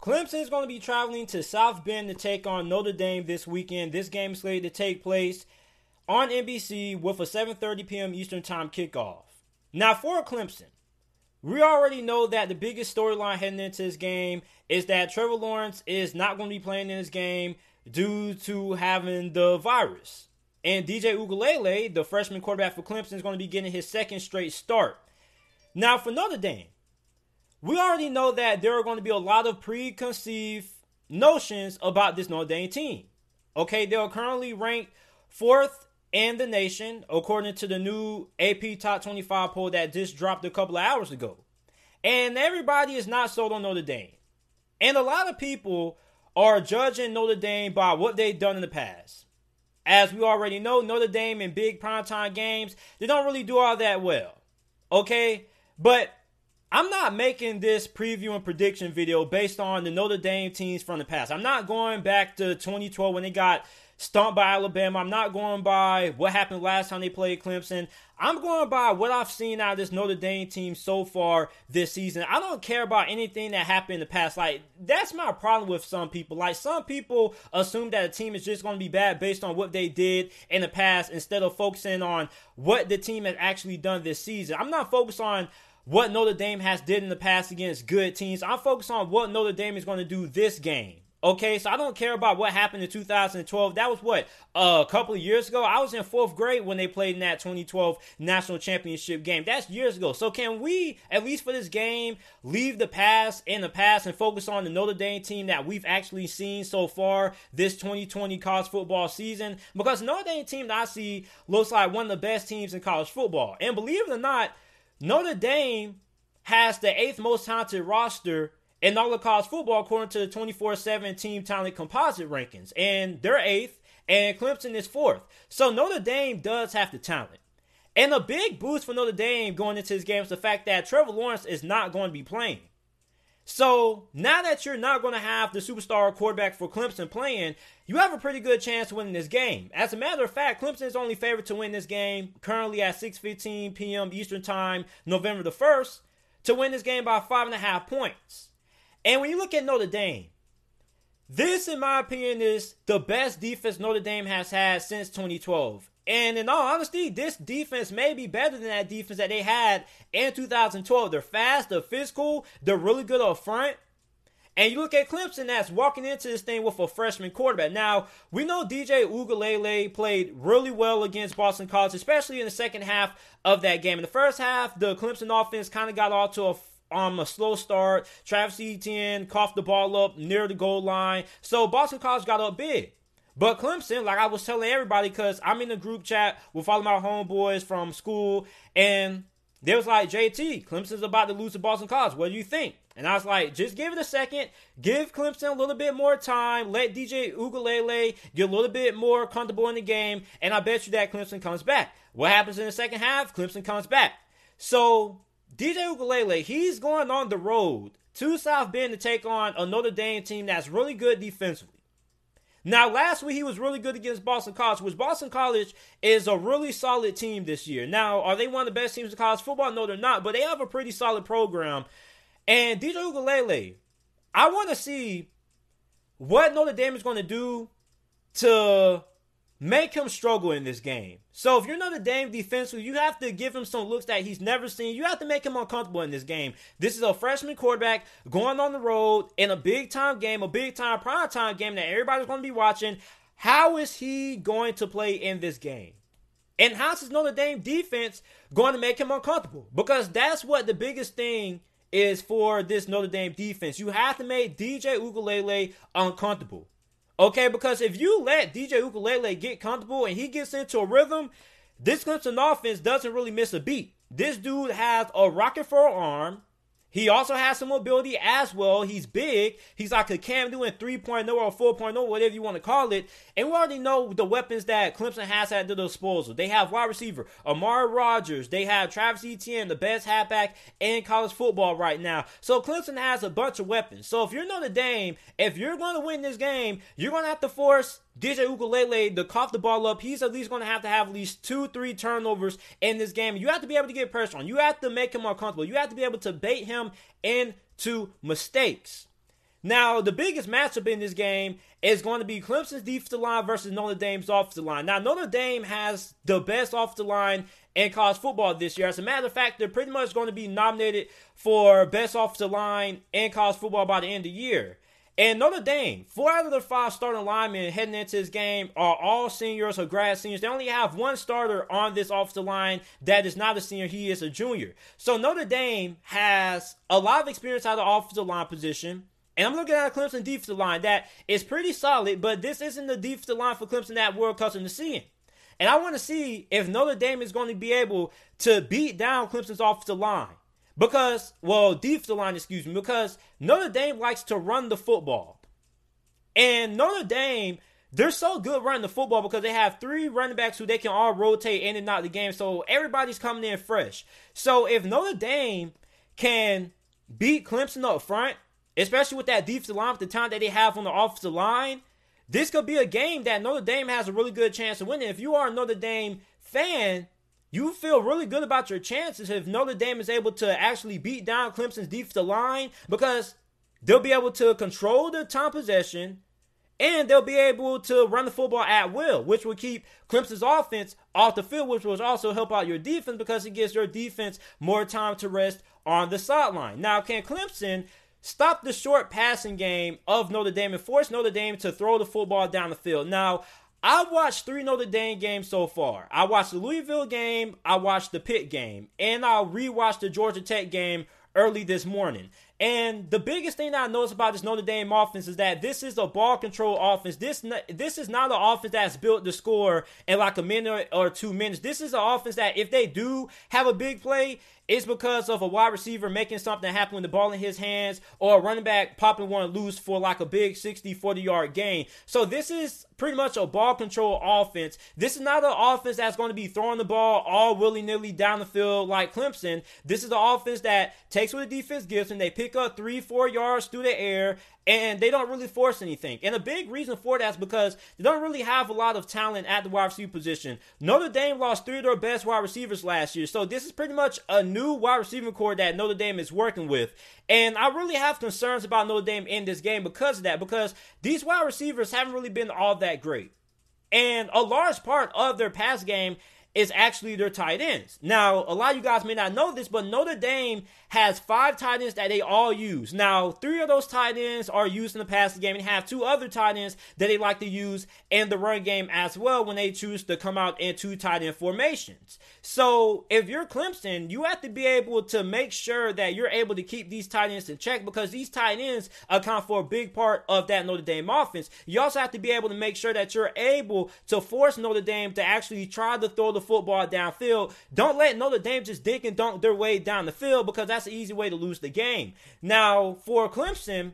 Clemson is going to be traveling to South Bend to take on Notre Dame this weekend. This game is slated to take place on NBC with a 7:30 p.m. Eastern Time kickoff. Now for Clemson, we already know that the biggest storyline heading into this game is that Trevor Lawrence is not going to be playing in this game due to having the virus. And DJ Uiagalelei, the freshman quarterback for Clemson, is going to be getting his second straight start. Now, for Notre Dame, we already know that there are going to be a lot of preconceived notions about this Notre Dame team. Okay, they are currently ranked fourth in the nation, according to the new AP Top 25 poll that just dropped a couple of hours ago. And everybody is not sold on Notre Dame. And a lot of people are judging Notre Dame by what they've done in the past. As we already know, Notre Dame in big primetime games, they don't really do all that well. Okay? But I'm not making this preview and prediction video based on the Notre Dame teams from the past. I'm not going back to 2012 when they got stumped by Alabama. I'm not going by what happened last time they played Clemson. I'm going by what I've seen out of this Notre Dame team so far this season. I don't care about anything that happened in the past. Like, that's my problem with some people. Like, some people assume that a team is just going to be bad based on what they did in the past instead of focusing on what the team has actually done this season. I'm not focused on what Notre Dame has did in the past against good teams. I'm focused on what Notre Dame is going to do this game. Okay, so I don't care about what happened in 2012. That was what uh, a couple of years ago. I was in fourth grade when they played in that 2012 national championship game. That's years ago. So can we, at least for this game, leave the past in the past and focus on the Notre Dame team that we've actually seen so far this 2020 college football season? Because Notre Dame team that I see looks like one of the best teams in college football. And believe it or not, Notre Dame has the eighth most talented roster in all of college football according to the 24-7 team talent composite rankings. And they're eighth, and Clemson is fourth. So Notre Dame does have the talent. And a big boost for Notre Dame going into this game is the fact that Trevor Lawrence is not going to be playing. So now that you're not going to have the superstar quarterback for Clemson playing, you have a pretty good chance of winning this game. As a matter of fact, Clemson is only favored to win this game currently at 6:15 p.m. Eastern Time, November the first, to win this game by five and a half points. And when you look at Notre Dame, this, in my opinion, is the best defense Notre Dame has had since 2012. And in all honesty, this defense may be better than that defense that they had in 2012. They're fast, they're physical, they're really good up front. And you look at Clemson that's walking into this thing with a freshman quarterback. Now, we know DJ Uiagalelei played really well against Boston College, especially in the second half of that game. In the first half, the Clemson offense kind of got off to a um, a slow start. Travis Etienne coughed the ball up near the goal line. So Boston College got up big. But Clemson, like I was telling everybody, because I'm in the group chat with all of my homeboys from school, and they was like, JT, Clemson's about to lose to Boston College. What do you think? And I was like, just give it a second. Give Clemson a little bit more time. Let DJ Uiagalelei get a little bit more comfortable in the game. And I bet you that Clemson comes back. What happens in the second half? Clemson comes back. So DJ Uiagalelei, he's going on the road to South Bend to take on a Notre Dame team that's really good defensively. Now, last week he was really good against Boston College, which Boston College is a really solid team this year. Now, are they one of the best teams in college football? No, they're not, but they have a pretty solid program. And DJ Uiagalelei, I want to see what Notre Dame is going to do to make him struggle in this game. So if you're Notre Dame defensively, you have to give him some looks that he's never seen. You have to make him uncomfortable in this game. This is a freshman quarterback going on the road in a big time game, a big time prime time game that everybody's going to be watching. How is he going to play in this game? And how's Notre Dame defense going to make him uncomfortable? Because that's what the biggest thing is for this Notre Dame defense. You have to make DJ Uiagalelei uncomfortable. Okay, because if you let DJ Ukulele get comfortable and he gets into a rhythm, this Clemson offense doesn't really miss a beat. This dude has a rocket for an arm. He also has some mobility as well. He's big. He's like a Cam Newton 3.0 or 4.0, whatever you want to call it. And we already know the weapons that Clemson has at their disposal. They have wide receiver Amari Rogers. They have Travis Etienne, the best halfback in college football right now. So Clemson has a bunch of weapons. So if you're Notre Dame, if you're going to win this game, you're going to have to force DJ Uiagalelei to cough the ball up. He's at least going to have to have at least two, three turnovers in this game. You have to be able to get pressure on. You have to make him more comfortable. You have to be able to bait him into mistakes. Now, the biggest matchup in this game is going to be Clemson's defensive line versus Notre Dame's offensive line. Now, Notre Dame has the best offensive line in college football this year. As a matter of fact, they're pretty much going to be nominated for best offensive line in college football by the end of the year. And Notre Dame, four out of the five starting linemen heading into this game are all seniors or grad seniors. They only have one starter on this offensive line that is not a senior. He is a junior. So Notre Dame has a lot of experience out of the offensive line position. And I'm looking at a Clemson defensive line that is pretty solid, but this isn't the defensive line for Clemson that we're accustomed to seeing. And I want to see if Notre Dame is going to be able to beat down Clemson's offensive line. Because, well, defensive line, excuse me, because Notre Dame likes to run the football. And Notre Dame, they're so good running the football because they have three running backs who they can all rotate in and out the game. So everybody's coming in fresh. So if Notre Dame can beat Clemson up front, especially with that defensive line, with the time that they have on the offensive line, this could be a game that Notre Dame has a really good chance of winning. If you are a Notre Dame fan, you feel really good about your chances if Notre Dame is able to actually beat down Clemson's defensive line because they'll be able to control the time possession and they'll be able to run the football at will, which will keep Clemson's offense off the field, which will also help out your defense because it gives your defense more time to rest on the sideline. Now, can Clemson stop the short passing game of Notre Dame and force Notre Dame to throw the football down the field? Now, I've watched three Notre Dame games so far. I watched the Louisville game, I watched the Pitt game, and I rewatched the Georgia Tech game early this morning. And the biggest thing I noticed about this Notre Dame offense is that this is a ball control offense. This this is not an offense that's built to score in like a minute or two minutes. This is an offense that if they do have a big play, it's because of a wide receiver making something happen with the ball in his hands or a running back popping one loose for like a big 60, 40 yard gain. So this is pretty much a ball control offense. This is not an offense that's going to be throwing the ball all willy nilly down the field like Clemson. This is an offense that takes what the defense gives and they pick up three, four yards through the air and they don't really force anything. And a big reason for that is because they don't really have a lot of talent at the wide receiver position. Notre Dame lost three of their best wide receivers last year, so this is pretty much a new wide receiver corps that Notre Dame is working with. And I really have concerns about Notre Dame in this game because of that, because these wide receivers haven't really been all that great. And a large part of their pass game is actually their tight ends. Now, a lot of you guys may not know this, but Notre Dame has five tight ends that they all use. Now, three of those tight ends are used in the passing game and have two other tight ends that they like to use in the run game as well when they choose to come out in two tight end formations. So, if you're Clemson, you have to be able to make sure that you're able to keep these tight ends in check because these tight ends account for a big part of that Notre Dame offense. You also have to be able to make sure that you're able to force Notre Dame to actually try to throw the football downfield. Don't let Notre Dame just dink and dunk their way down the field because that's that's an easy way to lose the game. Now, for Clemson,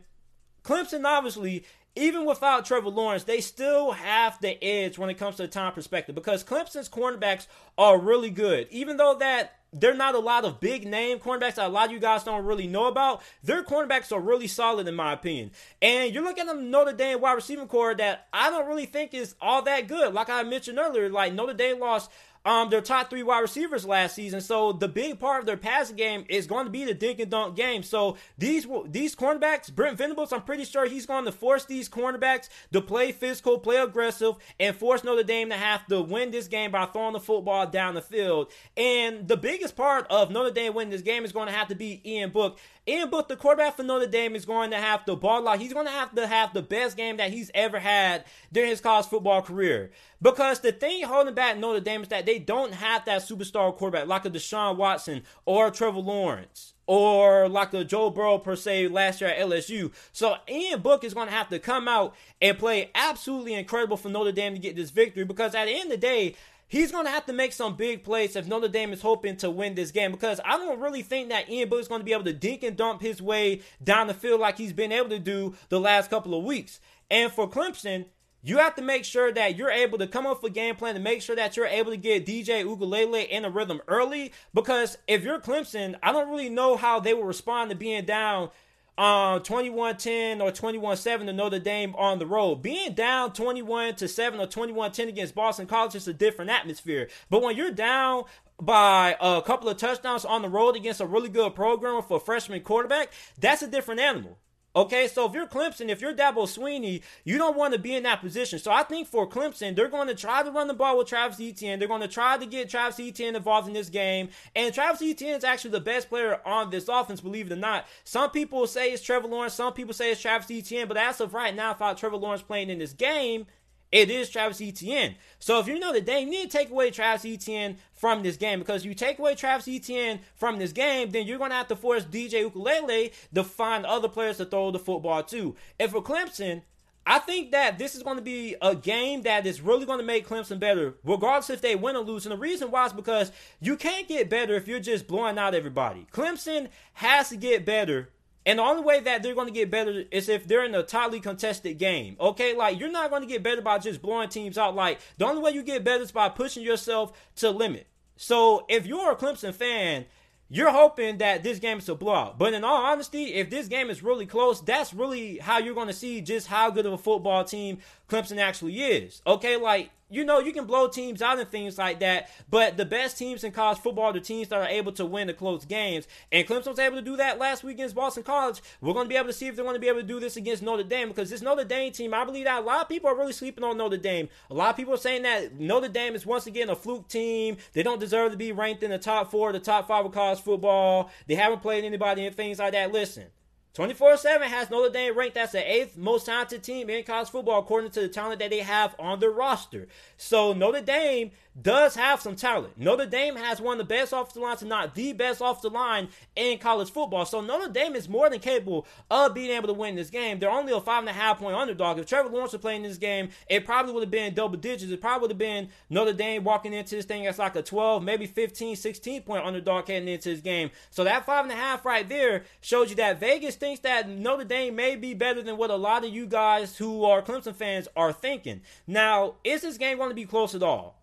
Clemson obviously, even without Trevor Lawrence, they still have the edge when it comes to the time perspective because Clemson's cornerbacks are really good. Even though that they're not a lot of big name cornerbacks that a lot of you guys don't really know about. Their cornerbacks are really solid in my opinion. And you're looking at Notre Dame wide receiving corps that I don't really think is all that good. Like I mentioned earlier, like Notre Dame lost um, their top three wide receivers last season. So the big part of their passing game is going to be the dink and dunk game. So these these cornerbacks, Brent Venables, I'm pretty sure he's going to force these cornerbacks to play physical, play aggressive, and force Notre Dame to have to win this game by throwing the football down the field. And the biggest part of Notre Dame winning this game is going to have to be Ian Book. Ian Book, the quarterback for Notre Dame, is going to have to ball out. He's going to have to have the best game that he's ever had during his college football career. Because the thing holding back Notre Dame is that they don't have that superstar quarterback like a Deshaun Watson or Trevor Lawrence or like a Joe Burrow per se last year at LSU. So Ian Book is going to have to come out and play absolutely incredible for Notre Dame to get this victory because at the end of the day, he's going to have to make some big plays if Notre Dame is hoping to win this game because I don't really think that Ian Book is going to be able to dink and dump his way down the field like he's been able to do the last couple of weeks. And for Clemson, you have to make sure that you're able to come up with a game plan to make sure that you're able to get DJ Uiagalelei in a rhythm early. Because if you're Clemson, I don't really know how they will respond to being down um 21-10 or 21-7 to Notre Dame on the road. Being down 21 to 7 or 21-10 against Boston College is a different atmosphere. But when you're down by a couple of touchdowns on the road against a really good program for a freshman quarterback, that's a different animal. Okay, so if you're Clemson, if you're Dabo Swinney, you don't want to be in that position. So I think for Clemson, they're going to try to run the ball with Travis Etienne. They're going to try to get Travis Etienne involved in this game. And Travis Etienne is actually the best player on this offense, believe it or not. Some people say it's Trevor Lawrence, some people say it's Travis Etienne, but as of right now, without Trevor Lawrence playing in this game, it is Travis Etienne. So if you know that they need to take away Travis Etienne from this game, because you take away Travis Etienne from this game, then you're going to have to force DJ Ukulele to find other players to throw the football to. And for Clemson, I think that this is going to be a game that is really going to make Clemson better, regardless if they win or lose. And the reason why is because you can't get better if you're just blowing out everybody. Clemson has to get better and the only way that they're going to get better is if they're in a tightly contested game. Okay, like you're not going to get better by just blowing teams out. Like the only way you get better is by pushing yourself to limit. So if you're a Clemson fan, you're hoping that this game is a blowout. But in all honesty, if this game is really close, that's really how you're going to see just how good of a football team Clemson actually is. Okay, like you know, you can blow teams out and things like that, but the best teams in college football are the teams that are able to win the close games. And Clemson was able to do that last week against Boston College. We're going to be able to see if they're going to be able to do this against Notre Dame because this Notre Dame team, I believe that a lot of people are really sleeping on Notre Dame. A lot of people are saying that Notre Dame is once again a fluke team. They don't deserve to be ranked in the top four, the top five of college football. They haven't played anybody and things like that. Listen. 24 7 has Notre Dame ranked as the eighth most talented team in college football, according to the talent that they have on their roster. So, Notre Dame does have some talent. Notre Dame has one of the best offensive lines, and not the best offensive line in college football. So Notre Dame is more than capable of being able to win this game. They're only a five and a half point underdog. If Trevor Lawrence was playing this game, it probably would have been double digits. It probably would have been Notre Dame walking into this thing as like a 12, maybe 15, 16 point underdog heading into this game. So that five and a half right there shows you that Vegas thinks that Notre Dame may be better than what a lot of you guys who are Clemson fans are thinking. Now, is this game going to be close at all?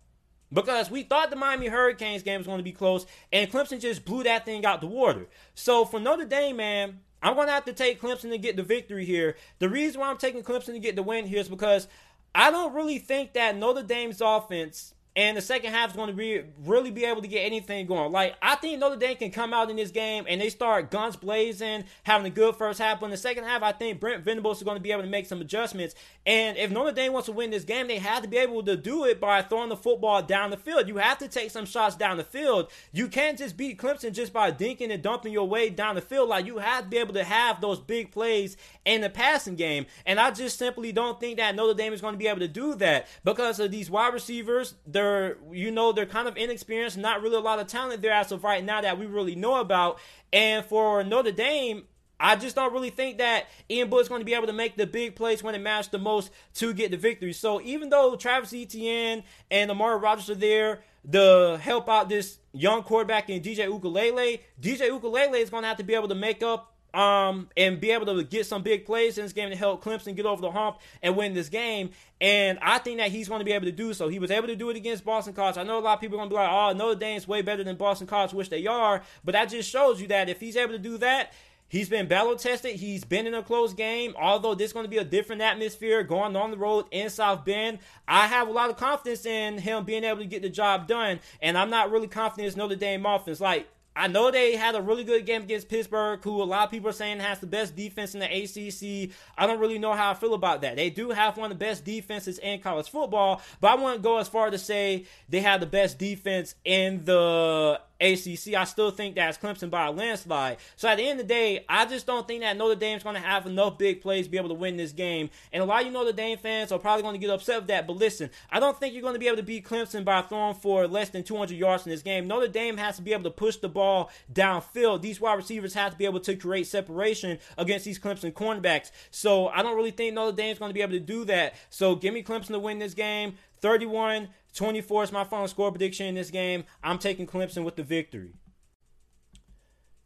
Because we thought the Miami Hurricanes game was going to be close, and Clemson just blew that thing out the water. So for Notre Dame, man, I'm going to have to take Clemson to get the victory here. The reason why I'm taking Clemson to get the win here is because I don't really think that Notre Dame's offense and the second half is going to be really be able to get anything going. Like I think Notre Dame can come out in this game and they start guns blazing, having a good first half. But in the second half, I think Brent Venables is going to be able to make some adjustments. And if Notre Dame wants to win this game, they have to be able to do it by throwing the football down the field. You have to take some shots down the field. You can't just beat Clemson just by dinking and dumping your way down the field. Like you have to be able to have those big plays in the passing game. And I just simply don't think that Notre Dame is going to be able to do that because of these wide receivers. They're they're you know they're kind of inexperienced, not really a lot of talent there as of right now that we really know about. And for Notre Dame, I just don't really think that Ian is going to be able to make the big plays when it matters the most to get the victory. So even though Travis Etienne and Amari Rogers are there to help out this young quarterback in DJ Ukulele, DJ Ukulele is going to have to be able to make up um, and be able to get some big plays in this game to help Clemson get over the hump and win this game. And I think that he's going to be able to do so. He was able to do it against Boston College. I know a lot of people are going to be like, oh, Notre Dame's way better than Boston College, which they are. But that just shows you that if he's able to do that, He's been battle tested. He's been in a close game. Although this is going to be a different atmosphere going on the road in South Bend, I have a lot of confidence in him being able to get the job done. And I'm not really confident in Notre Dame offense. Like I know they had a really good game against Pittsburgh, who a lot of people are saying has the best defense in the ACC. I don't really know how I feel about that. They do have one of the best defenses in college football, but I wouldn't go as far to say they have the best defense in the ACC, I still think that's Clemson by a landslide. So at the end of the day, I just don't think that Notre Dame's going to have enough big plays to be able to win this game. And a lot of you Notre Dame fans are probably going to get upset with that. But listen, I don't think you're going to be able to beat Clemson by throwing for less than 200 yards in this game. Notre Dame has to be able to push the ball downfield. These wide receivers have to be able to create separation against these Clemson cornerbacks. So I don't really think Notre Dame's going to be able to do that. So give me Clemson to win this game. 31 24 is my final score prediction in this game. I'm taking Clemson with the victory.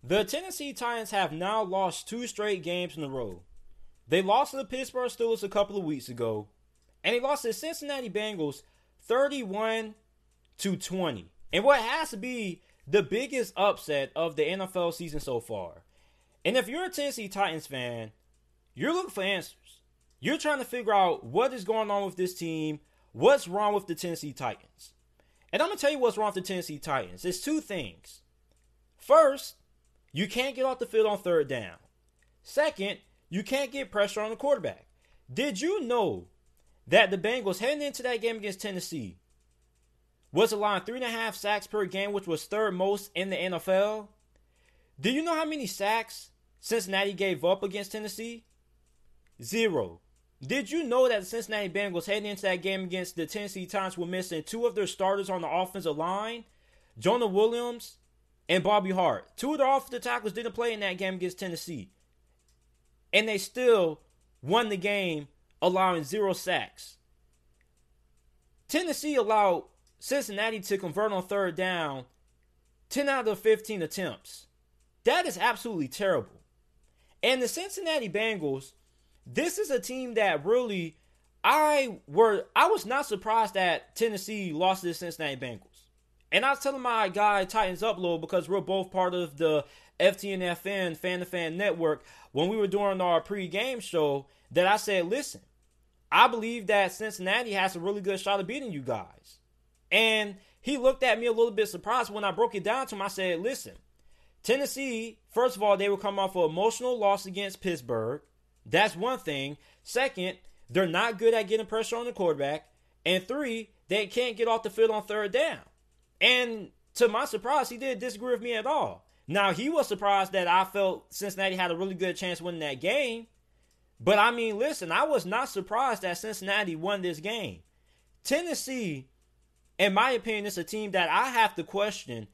The Tennessee Titans have now lost two straight games in a row. They lost to the Pittsburgh Steelers a couple of weeks ago, and they lost to the Cincinnati Bengals 31 to 20. And what has to be the biggest upset of the NFL season so far. And if you're a Tennessee Titans fan, you're looking for answers. You're trying to figure out what is going on with this team, What's wrong with the Tennessee Titans? And I'm going to tell you what's wrong with the Tennessee Titans. It's two things. First, you can't get off the field on third down. Second, you can't get pressure on the quarterback. Did you know that the Bengals heading into that game against Tennessee was allowing three and a half sacks per game, which was third most in the NFL? Do you know how many sacks Cincinnati gave up against Tennessee? Zero. Did you know that the Cincinnati Bengals heading into that game against the Tennessee Titans were missing two of their starters on the offensive line? Jonah Williams and Bobby Hart. Two of the offensive tackles didn't play in that game against Tennessee. And they still won the game, allowing zero sacks. Tennessee allowed Cincinnati to convert on third down 10 out of 15 attempts. That is absolutely terrible. And the Cincinnati Bengals, this is a team that really I were I was not surprised that Tennessee lost to the Cincinnati Bengals. And I was telling my guy Titans Upload because we're both part of the FTNFN Fan to Fan Network when we were doing our pre-game show that I said, listen, I believe that Cincinnati has a really good shot of beating you guys. And he looked at me a little bit surprised when I broke it down to him. I said, listen, Tennessee, first of all, they will come off an emotional loss against Pittsburgh. That's one thing. Second, they're not good at getting pressure on the quarterback. And three, they can't get off the field on third down. And to my surprise, he didn't disagree with me at all. Now, he was surprised that I felt Cincinnati had a really good chance winning that game. But I mean, listen, I was not surprised that Cincinnati won this game. Tennessee, in my opinion, is a team that I have to question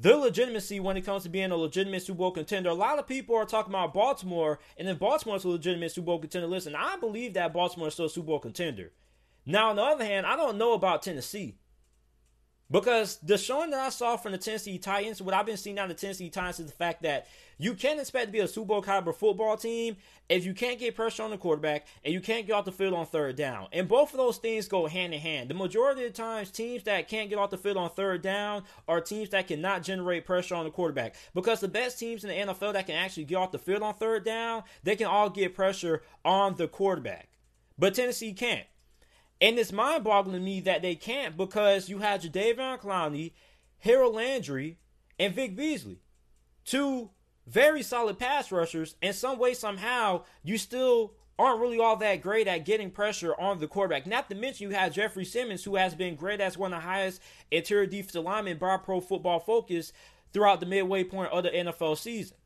the legitimacy when it comes to being a legitimate Super Bowl contender. A lot of people are talking about Baltimore, and then Baltimore's a legitimate Super Bowl contender. Listen, I believe that Baltimore is still a Super Bowl contender. Now, on the other hand, I don't know about Tennessee. Because the showing that I saw from the Tennessee Titans, what I've been seeing out of the Tennessee Titans is the fact that you can't expect to be a Super Bowl caliber football team if you can't get pressure on the quarterback and you can't get off the field on third down. And both of those things go hand in hand. The majority of the times, teams that can't get off the field on third down are teams that cannot generate pressure on the quarterback. Because the best teams in the NFL that can actually get off the field on third down, they can all get pressure on the quarterback. But Tennessee can't. And it's mind boggling to me that they can't because you had Jadeveon Clowney, Harold Landry, and Vic Beasley. Two very solid pass rushers, and some way, somehow, you still aren't really all that great at getting pressure on the quarterback. Not to mention you have Jeffrey Simmons, who has been great as one of the highest interior defensive linemen by Pro Football Focus throughout the midway point of the NFL season.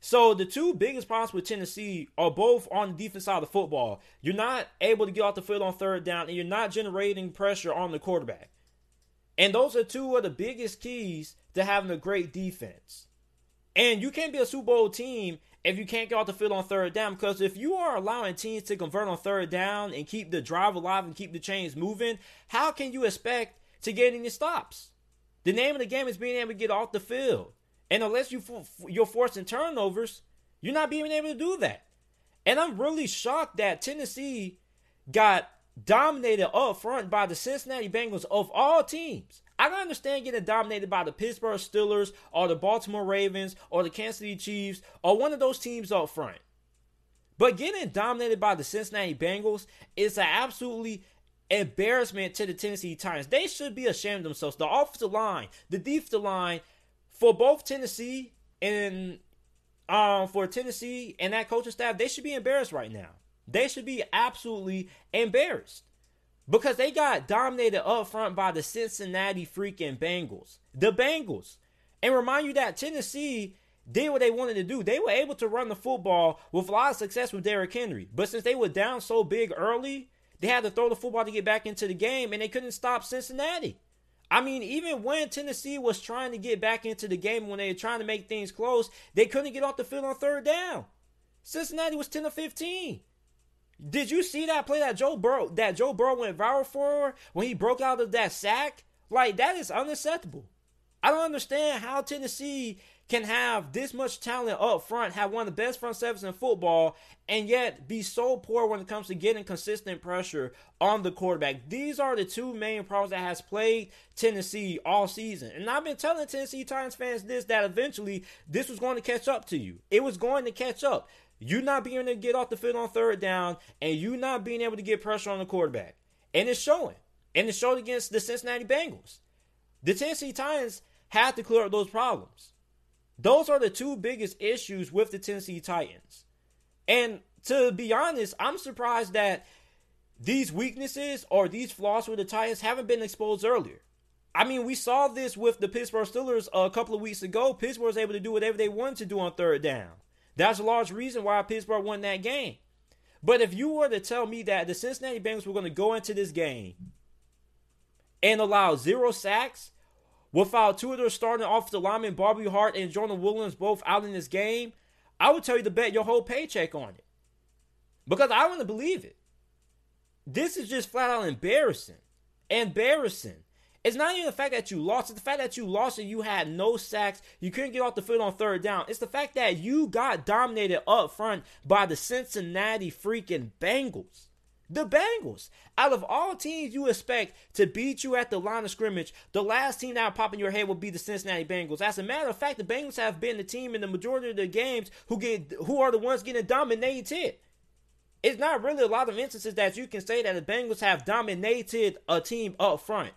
So the two biggest problems with Tennessee are both on the defense side of the football. You're not able to get off the field on third down, and you're not generating pressure on the quarterback. And those are two of the biggest keys to having a great defense. And you can't be a Super Bowl team if you can't get off the field on third down. Because if you are allowing teams to convert on third down and keep the drive alive and keep the chains moving, how can you expect to get any stops? The name of the game is being able to get off the field. And unless you you're forcing turnovers, you're not being able to do that. And I'm really shocked that Tennessee got dominated up front by the Cincinnati Bengals of all teams. I can understand getting dominated by the Pittsburgh Steelers or the Baltimore Ravens or the Kansas City Chiefs or one of those teams up front. But getting dominated by the Cincinnati Bengals is an absolutely embarrassment to the Tennessee Titans. They should be ashamed of themselves. The offensive line, the defensive line for both Tennessee and um for Tennessee and that coaching staff, they should be embarrassed right now. They should be absolutely embarrassed because they got dominated up front by the Cincinnati freaking Bengals. The Bengals. And remind you that Tennessee did what they wanted to do. They were able to run the football with a lot of success with Derrick Henry. But since they were down so big early, they had to throw the football to get back into the game, and they couldn't stop Cincinnati. I mean, even when Tennessee was trying to get back into the game, when they were trying to make things close, they couldn't get off the field on third down. Cincinnati was 10 to 15. Did you see that play that Joe Burrow that Joe Burrow went viral for when he broke out of that sack? Like that is unacceptable. I don't understand how Tennessee can have this much talent up front, have one of the best front sevens in football, and yet be so poor when it comes to getting consistent pressure on the quarterback. These are the two main problems that has played Tennessee all season. And I've been telling Tennessee Titans fans this that eventually this was going to catch up to you. It was going to catch up. You not being able to get off the field on third down, and you not being able to get pressure on the quarterback. And it's showing. And it showed against the Cincinnati Bengals. The Tennessee Titans have to clear up those problems. Those are the two biggest issues with the Tennessee Titans. And to be honest, I'm surprised that these weaknesses or these flaws with the Titans haven't been exposed earlier. I mean, we saw this with the Pittsburgh Steelers a couple of weeks ago. Pittsburgh was able to do whatever they wanted to do on third down. That's a large reason why Pittsburgh won that game. But if you were to tell me that the Cincinnati Bengals were going to go into this game and allow zero sacks without two of their starting offensive linemen, Bobby Hart and Jonah Williams, both out in this game, I would tell you to bet your whole paycheck on it. Because I to believe it. This is just flat out embarrassing. Embarrassing. It's not even the fact that you lost. It's the fact that you lost and you had no sacks. You couldn't get off the field on third down. It's the fact that you got dominated up front by the Cincinnati freaking Bengals. The Bengals. Out of all teams you expect to beat you at the line of scrimmage, the last team that pop in your head will be the Cincinnati Bengals. As a matter of fact, the Bengals have been the team in the majority of the games who get who are the ones getting dominated. It's not really a lot of instances that you can say that the Bengals have dominated a team up front.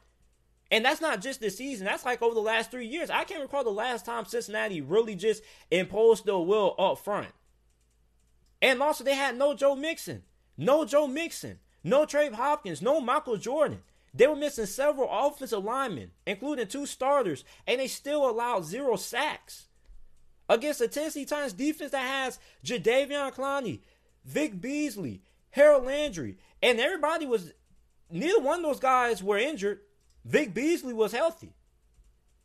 And that's not just this season. That's like over the last three years. I can't recall the last time Cincinnati really just imposed their will up front. And also, they had no Joe Mixon, no Joe Mixon, no Trey Hopkins, no Michael Jordan. They were missing several offensive linemen, including two starters, and they still allowed zero sacks. Against the Tennessee Titans defense that has Jadeveon Clowney, Vic Beasley, Harold Landry, and everybody was, neither one of those guys were injured. Vic Beasley was healthy.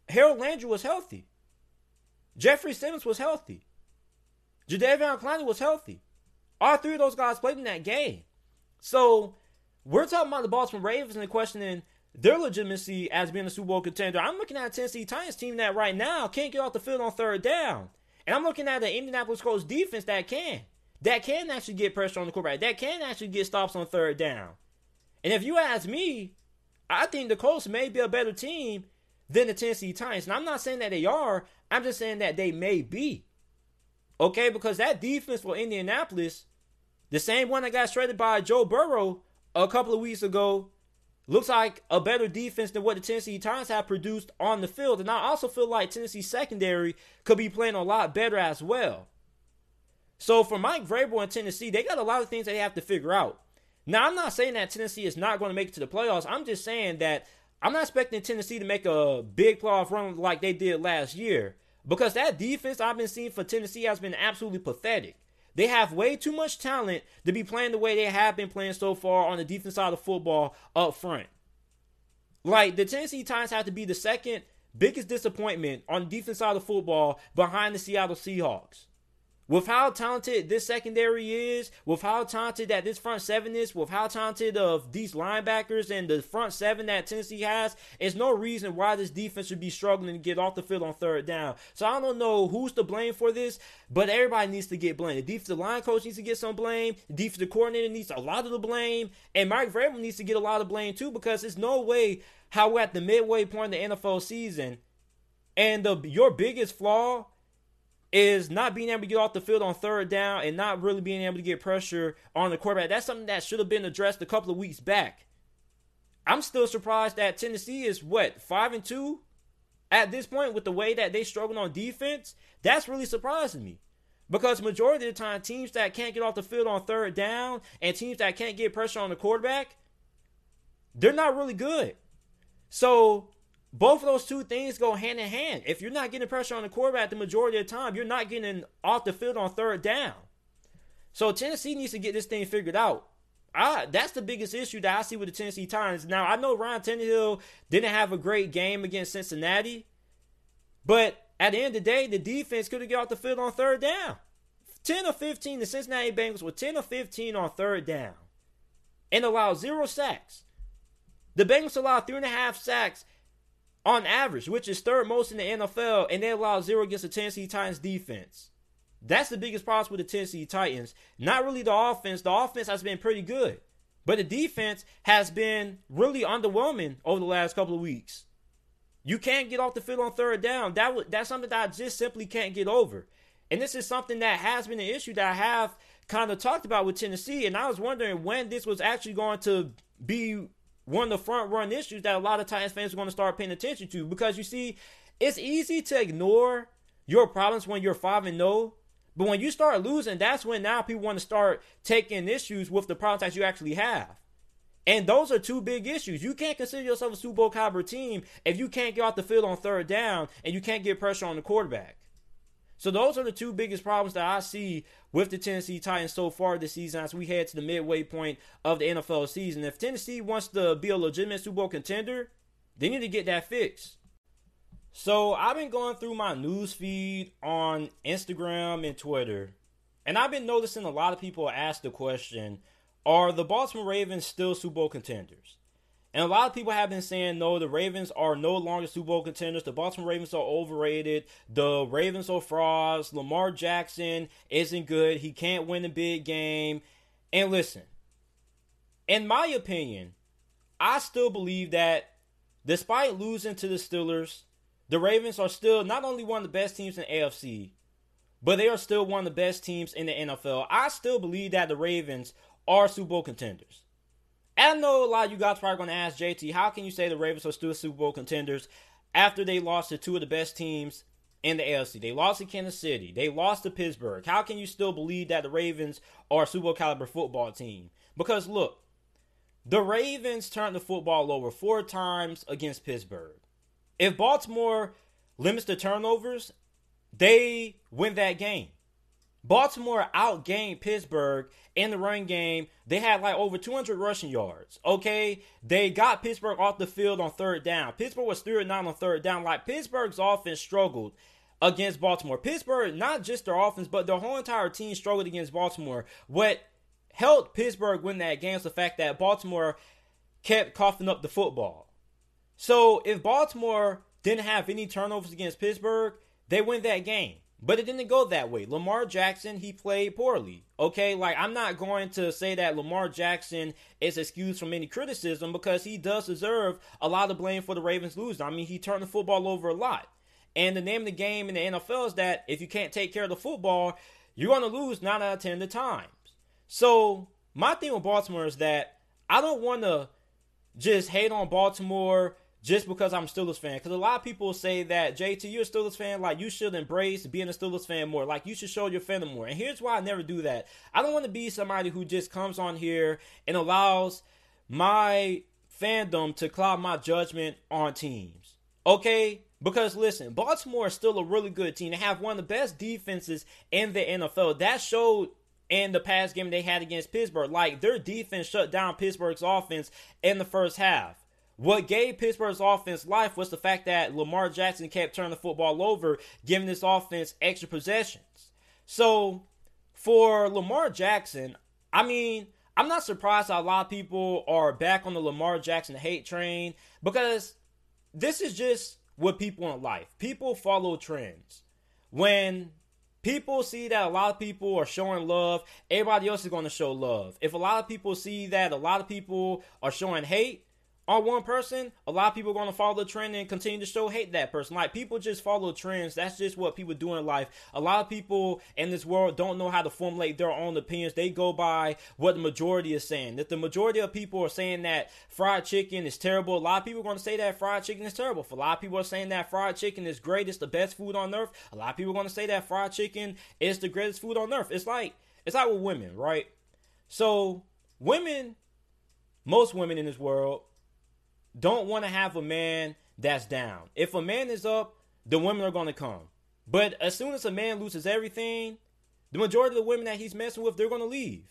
Harold Landry was healthy. Jeffrey Simmons was healthy. Jadeveon Clowney was healthy. All three of those guys played in that game. So we're talking about the Baltimore Ravens and questioning their legitimacy as being a Super Bowl contender. I'm looking at a Tennessee Titans team that right now can't get off the field on third down. And I'm looking at the Indianapolis Colts defense that can. That can actually get pressure on the quarterback. That can actually get stops on third down. And if you ask me, I think the Colts may be a better team than the Tennessee Titans. And I'm not saying that they are, I'm just saying that they may be. Okay, because that defense for Indianapolis, the same one that got shredded by Joe Burrow a couple of weeks ago, looks like a better defense than what the Tennessee Titans have produced on the field. And I also feel like Tennessee secondary could be playing a lot better as well. So for Mike Vrabel and Tennessee, they got a lot of things they have to figure out. Now, I'm not saying that Tennessee is not going to make it to the playoffs. I'm just saying that I'm not expecting Tennessee to make a big playoff run like they did last year because that defense I've been seeing for Tennessee has been absolutely pathetic. They have way too much talent to be playing the way they have been playing so far on the defense side of football up front. Like the Tennessee Titans have to be the second biggest disappointment on the defense side of football behind the Seattle Seahawks with how talented this secondary is, with how talented that this front seven is, with how talented of these linebackers and the front seven that Tennessee has, there's no reason why this defense should be struggling to get off the field on third down. So I don't know who's to blame for this, but everybody needs to get blamed. The defensive line coach needs to get some blame. The defensive coordinator needs a lot of the blame, and Mike Vrabel needs to get a lot of blame too because there's no way how we're at the midway point of the NFL season, and the your biggest flaw is not being able to get off the field on third down and not really being able to get pressure on the quarterback. That's something that should have been addressed a couple of weeks back. I'm still surprised that Tennessee is what five and two at this point with the way that they struggle on defense. That's really surprising me because majority of the time, teams that can't get off the field on third down and teams that can't get pressure on the quarterback, they're not really good. So both of those two things go hand in hand. If you're not getting pressure on the quarterback the majority of the time, you're not getting off the field on third down. So Tennessee needs to get this thing figured out. I, that's the biggest issue that I see with the Tennessee Titans. Now I know Ryan Tannehill didn't have a great game against Cincinnati, but at the end of the day, the defense couldn't get off the field on third down. 10 or 15, the Cincinnati Bengals were 10 or 15 on third down and allowed zero sacks. The Bengals allowed three and a half sacks on average, which is third most in the NFL, and they allow zero against the Tennessee Titans defense. That's the biggest problem with the Tennessee Titans. Not really the offense. The offense has been pretty good, but the defense has been really underwhelming over the last couple of weeks. You can't get off the field on third down. That w- that's something that I just simply can't get over. And this is something that has been an issue that I have kind of talked about with Tennessee. And I was wondering when this was actually going to be one of the front run issues that a lot of Titans fans are going to start paying attention to because you see, it's easy to ignore your problems when you're 5 and 0, But when you start losing, that's when now people want to start taking issues with the problems that you actually have. And those are two big issues. You can't consider yourself a Super Bowl caliber team if you can't get off the field on third down and you can't get pressure on the quarterback. So those are the two biggest problems that I see with the Tennessee Titans so far this season as we head to the midway point of the NFL season. If Tennessee wants to be a legitimate Super Bowl contender, they need to get that fixed. So I've been going through my news feed on Instagram and Twitter, and I've been noticing a lot of people ask the question, are the Baltimore Ravens still Super Bowl contenders? And a lot of people have been saying no, the Ravens are no longer Super Bowl contenders. The Baltimore Ravens are overrated. The Ravens are frauds. Lamar Jackson isn't good. He can't win a big game. And listen, in my opinion, I still believe that despite losing to the Steelers, the Ravens are still not only one of the best teams in AFC, but they are still one of the best teams in the NFL. I still believe that the Ravens are Super Bowl contenders. I know a lot of you guys probably going to ask JT, how can you say the Ravens are still Super Bowl contenders after they lost to two of the best teams in the AFC? They lost to Kansas City. They lost to Pittsburgh. How can you still believe that the Ravens are a Super Bowl caliber football team? Because look, the Ravens turned the football over four times against Pittsburgh. If Baltimore limits the turnovers, they win that game. Baltimore outgained Pittsburgh in the run game. They had like over 200 rushing yards. Okay, they got Pittsburgh off the field on third down. Pittsburgh was 3 or 9 on third down. Like Pittsburgh's offense struggled against Baltimore. Pittsburgh, not just their offense, but their whole entire team struggled against Baltimore. What helped Pittsburgh win that game is the fact that Baltimore kept coughing up the football. So if Baltimore didn't have any turnovers against Pittsburgh, they win that game. But it didn't go that way. Lamar Jackson, he played poorly. Okay, like I'm not going to say that Lamar Jackson is excused from any criticism because he does deserve a lot of blame for the Ravens losing. I mean, he turned the football over a lot. And the name of the game in the NFL is that if you can't take care of the football, you're going to lose 9 out of 10 of the times. So, my thing with Baltimore is that I don't want to just hate on Baltimore just because I'm a Steelers fan. Because a lot of people say that JT, you're a Steelers fan, like you should embrace being a Steelers fan more. Like you should show your fandom more. And here's why I never do that. I don't want to be somebody who just comes on here and allows my fandom to cloud my judgment on teams. Okay? Because listen, Baltimore is still a really good team. They have one of the best defenses in the NFL. That showed in the past game they had against Pittsburgh. Like their defense shut down Pittsburgh's offense in the first half. What gave Pittsburgh's offense life was the fact that Lamar Jackson kept turning the football over, giving this offense extra possessions. So, for Lamar Jackson, I mean, I'm not surprised a lot of people are back on the Lamar Jackson hate train because this is just what people in life. People follow trends. When people see that a lot of people are showing love, everybody else is going to show love. If a lot of people see that a lot of people are showing hate, on one person, a lot of people are going to follow the trend and continue to show hate that person. Like people just follow trends. That's just what people do in life. A lot of people in this world don't know how to formulate their own opinions. They go by what the majority is saying. If the majority of people are saying that fried chicken is terrible, a lot of people are going to say that fried chicken is terrible. If a lot of people are saying that fried chicken is great, it's the best food on earth. A lot of people are going to say that fried chicken is the greatest food on earth. It's like it's like with women, right? So women, most women in this world don't want to have a man that's down. If a man is up, the women are going to come. But as soon as a man loses everything, the majority of the women that he's messing with, they're going to leave.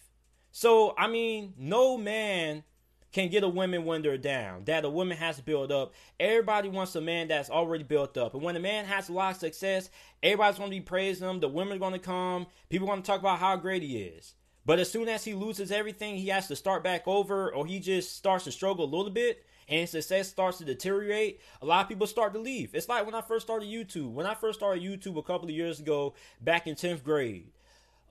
So, I mean, no man can get a woman when they're down. That a woman has to build up. Everybody wants a man that's already built up. And when a man has a lot of success, everybody's going to be praising him. The women are going to come. People are going to talk about how great he is. But as soon as he loses everything, he has to start back over or he just starts to struggle a little bit and success starts to deteriorate, a lot of people start to leave. It's like when I first started YouTube. When I first started YouTube a couple of years ago, back in 10th grade,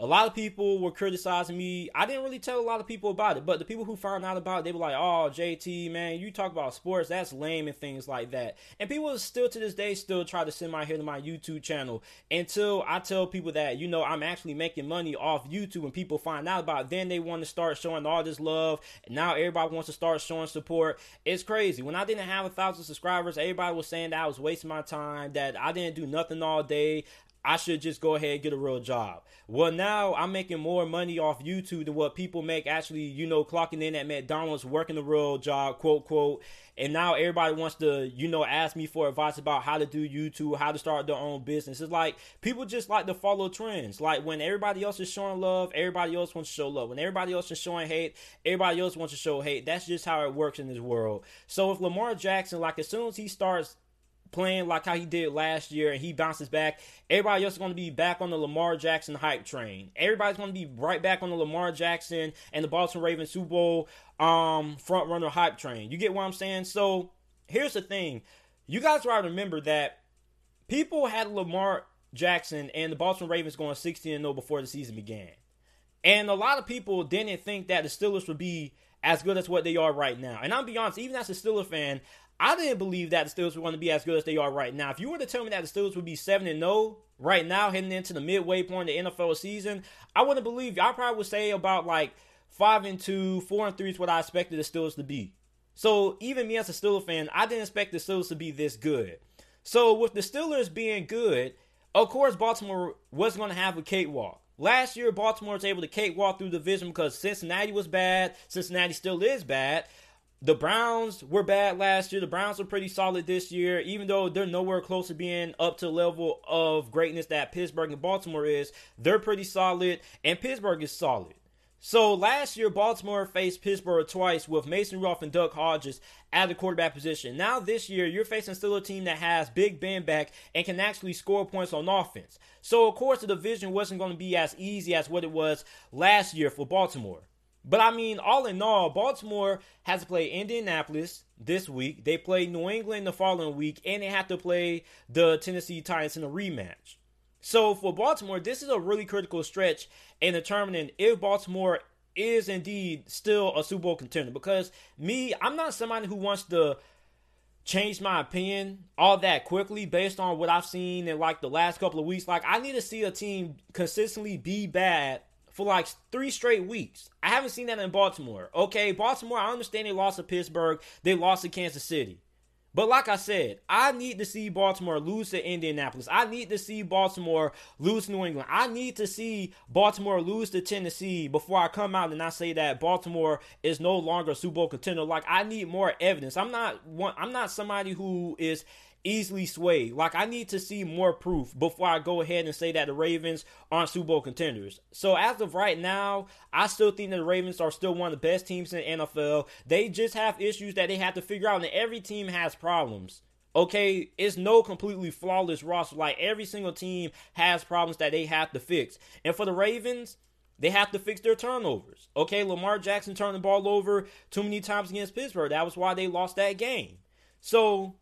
a lot of people were criticizing me. I didn't really tell a lot of people about it, but the people who found out about it, they were like, "Oh, JT, man, you talk about sports, that's lame and things like that." And people still to this day still try to send my hair to my YouTube channel until I tell people that you know I'm actually making money off YouTube, and people find out about. it. Then they want to start showing all this love. Now everybody wants to start showing support. It's crazy. When I didn't have a thousand subscribers, everybody was saying that I was wasting my time, that I didn't do nothing all day. I should just go ahead and get a real job. Well, now I'm making more money off YouTube than what people make actually, you know, clocking in at McDonald's, working a real job, quote, quote. And now everybody wants to, you know, ask me for advice about how to do YouTube, how to start their own business. It's like people just like to follow trends. Like when everybody else is showing love, everybody else wants to show love. When everybody else is showing hate, everybody else wants to show hate. That's just how it works in this world. So if Lamar Jackson, like as soon as he starts playing like how he did last year and he bounces back, everybody else is going to be back on the Lamar Jackson hype train. Everybody's going to be right back on the Lamar Jackson and the Baltimore Ravens Super Bowl um, front runner hype train. You get what I'm saying? So here's the thing. You guys got to remember that people had Lamar Jackson and the Baltimore Ravens going 16 0 before the season began. And a lot of people didn't think that the Steelers would be as good as what they are right now. And I'll be honest, even as a Steelers fan, I didn't believe that the Steelers were going to be as good as they are right now. If you were to tell me that the Steelers would be 7 and 0 right now, heading into the midway point of the NFL season, I wouldn't believe you. I probably would say about like 5 and 2, 4 and 3 is what I expected the Steelers to be. So even me as a Steelers fan, I didn't expect the Steelers to be this good. So with the Steelers being good, of course Baltimore was going to have a cakewalk. Last year, Baltimore was able to cakewalk through the division because Cincinnati was bad. Cincinnati still is bad. The Browns were bad last year. The Browns are pretty solid this year, even though they're nowhere close to being up to level of greatness that Pittsburgh and Baltimore is. They're pretty solid, and Pittsburgh is solid. So last year, Baltimore faced Pittsburgh twice with Mason Rudolph and Duck Hodges at the quarterback position. Now this year, you're facing still a team that has Big Ben back and can actually score points on offense. So of course, the division wasn't going to be as easy as what it was last year for Baltimore. But I mean, all in all, Baltimore has to play Indianapolis this week. They play New England the following week, and they have to play the Tennessee Titans in a rematch. So for Baltimore, this is a really critical stretch in determining if Baltimore is indeed still a Super Bowl contender. Because me, I'm not somebody who wants to change my opinion all that quickly based on what I've seen in like the last couple of weeks. Like I need to see a team consistently be bad for like three straight weeks. I haven't seen that in Baltimore. Okay, Baltimore, I understand they lost to Pittsburgh, they lost to Kansas City. But like I said, I need to see Baltimore lose to Indianapolis. I need to see Baltimore lose to New England. I need to see Baltimore lose to Tennessee before I come out and I say that Baltimore is no longer a Super Bowl contender. Like I need more evidence. I'm not one I'm not somebody who is easily swayed. Like I need to see more proof before I go ahead and say that the Ravens aren't Super Bowl contenders. So as of right now, I still think that the Ravens are still one of the best teams in the NFL. They just have issues that they have to figure out, and every team has problems. Okay, it's no completely flawless roster. Like every single team has problems that they have to fix. And for the Ravens, they have to fix their turnovers. Okay, Lamar Jackson turned the ball over too many times against Pittsburgh. That was why they lost that game. So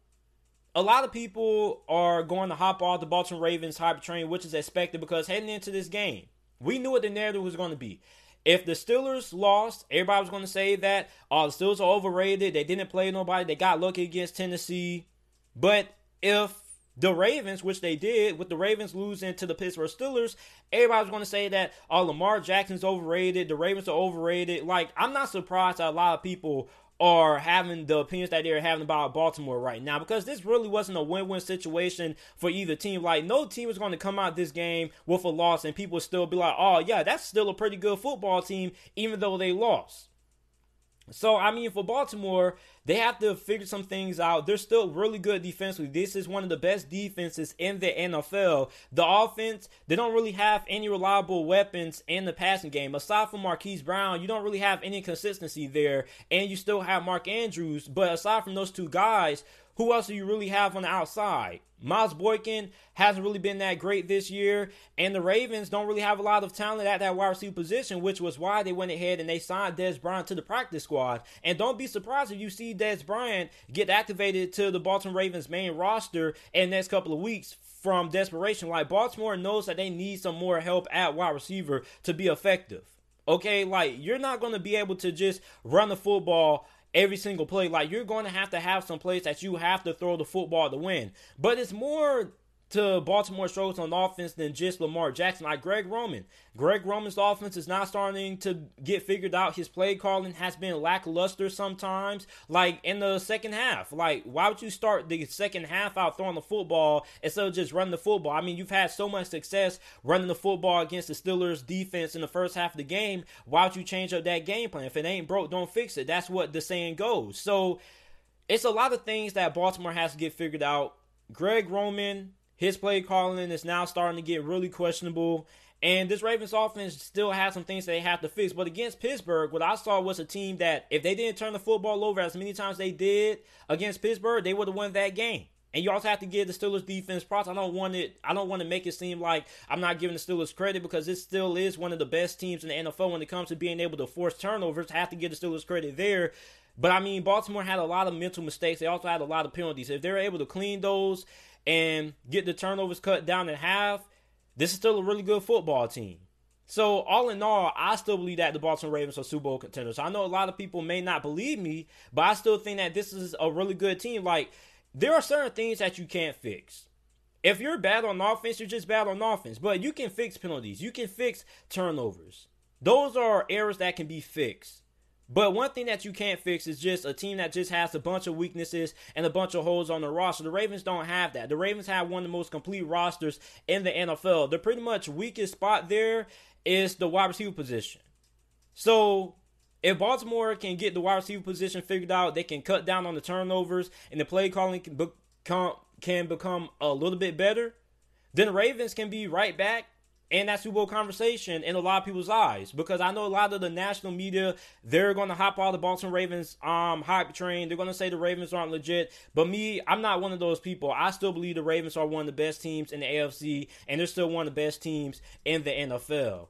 a lot of people are going to hop off the Baltimore Ravens hype train, which is expected because heading into this game, we knew what the narrative was going to be. If the Steelers lost, everybody was going to say that oh, the Steelers are overrated. They didn't play nobody. They got lucky against Tennessee. But if the Ravens, which they did, with the Ravens losing to the Pittsburgh Steelers, everybody's going to say that oh, Lamar Jackson's overrated. The Ravens are overrated. Like I'm not surprised that a lot of people are having the opinions that they're having about Baltimore right now because this really wasn't a win-win situation for either team. Like no team is going to come out this game with a loss and people still be like, "Oh yeah, that's still a pretty good football team even though they lost." So I mean, for Baltimore, they have to figure some things out. They're still really good defensively. This is one of the best defenses in the NFL. The offense, they don't really have any reliable weapons in the passing game. Aside from Marquise Brown, you don't really have any consistency there. And you still have Mark Andrews. But aside from those two guys, who else do you really have on the outside? Miles Boykin hasn't really been that great this year, and the Ravens don't really have a lot of talent at that wide receiver position, which was why they went ahead and they signed Dez Bryant to the practice squad. And don't be surprised if you see Dez Bryant get activated to the Baltimore Ravens main roster in the next couple of weeks from desperation. Like Baltimore knows that they need some more help at wide receiver to be effective. Okay, like you're not going to be able to just run the football every single play. Like you're going to have to have some plays that you have to throw the football to win. But it's more to Baltimore struggles on offense than just Lamar Jackson, like Greg Roman. Greg Roman's offense is not starting to get figured out. His play calling has been lackluster sometimes, like in the second half. Like, why would you start the second half out throwing the football instead of just running the football? I mean, you've had so much success running the football against the Steelers defense in the first half of the game. Why would you change up that game plan? If it ain't broke, don't fix it. That's what the saying goes. So, it's a lot of things that Baltimore has to get figured out. Greg Roman his play calling is now starting to get really questionable. And this Ravens offense still has some things they have to fix. But against Pittsburgh, what I saw was a team that if they didn't turn the football over as many times they did against Pittsburgh, they would have won that game. And you also have to give the Steelers defense props. I don't want it. I don't want to make it seem like I'm not giving the Steelers credit because it still is one of the best teams in the NFL when it comes to being able to force turnovers. I have to give the Steelers credit there. But I mean, Baltimore had a lot of mental mistakes. They also had a lot of penalties. If they're able to clean those and get the turnovers cut down in half, this is still a really good football team. So all in all, I still believe that the Baltimore Ravens are Super Bowl contenders. I know a lot of people may not believe me, but I still think that this is a really good team. Like there are certain things that you can't fix. If you're bad on offense, you're just bad on offense. But you can fix penalties. You can fix turnovers. Those are errors that can be fixed. But one thing that you can't fix is just a team that just has a bunch of weaknesses and a bunch of holes on the roster. The Ravens don't have that. The Ravens have one of the most complete rosters in the NFL. The pretty much weakest spot there is the wide receiver position. So if Baltimore can get the wide receiver position figured out, they can cut down on the turnovers and the play calling can become can become a little bit better. Then the Ravens can be right back in that Super Bowl conversation in a lot of people's eyes because I know a lot of the national media they're going to hop on the Baltimore Ravens um hype train. They're going to say the Ravens aren't legit, but me, I'm not one of those people. I still believe the Ravens are one of the best teams in the AFC and they're still one of the best teams in the NFL.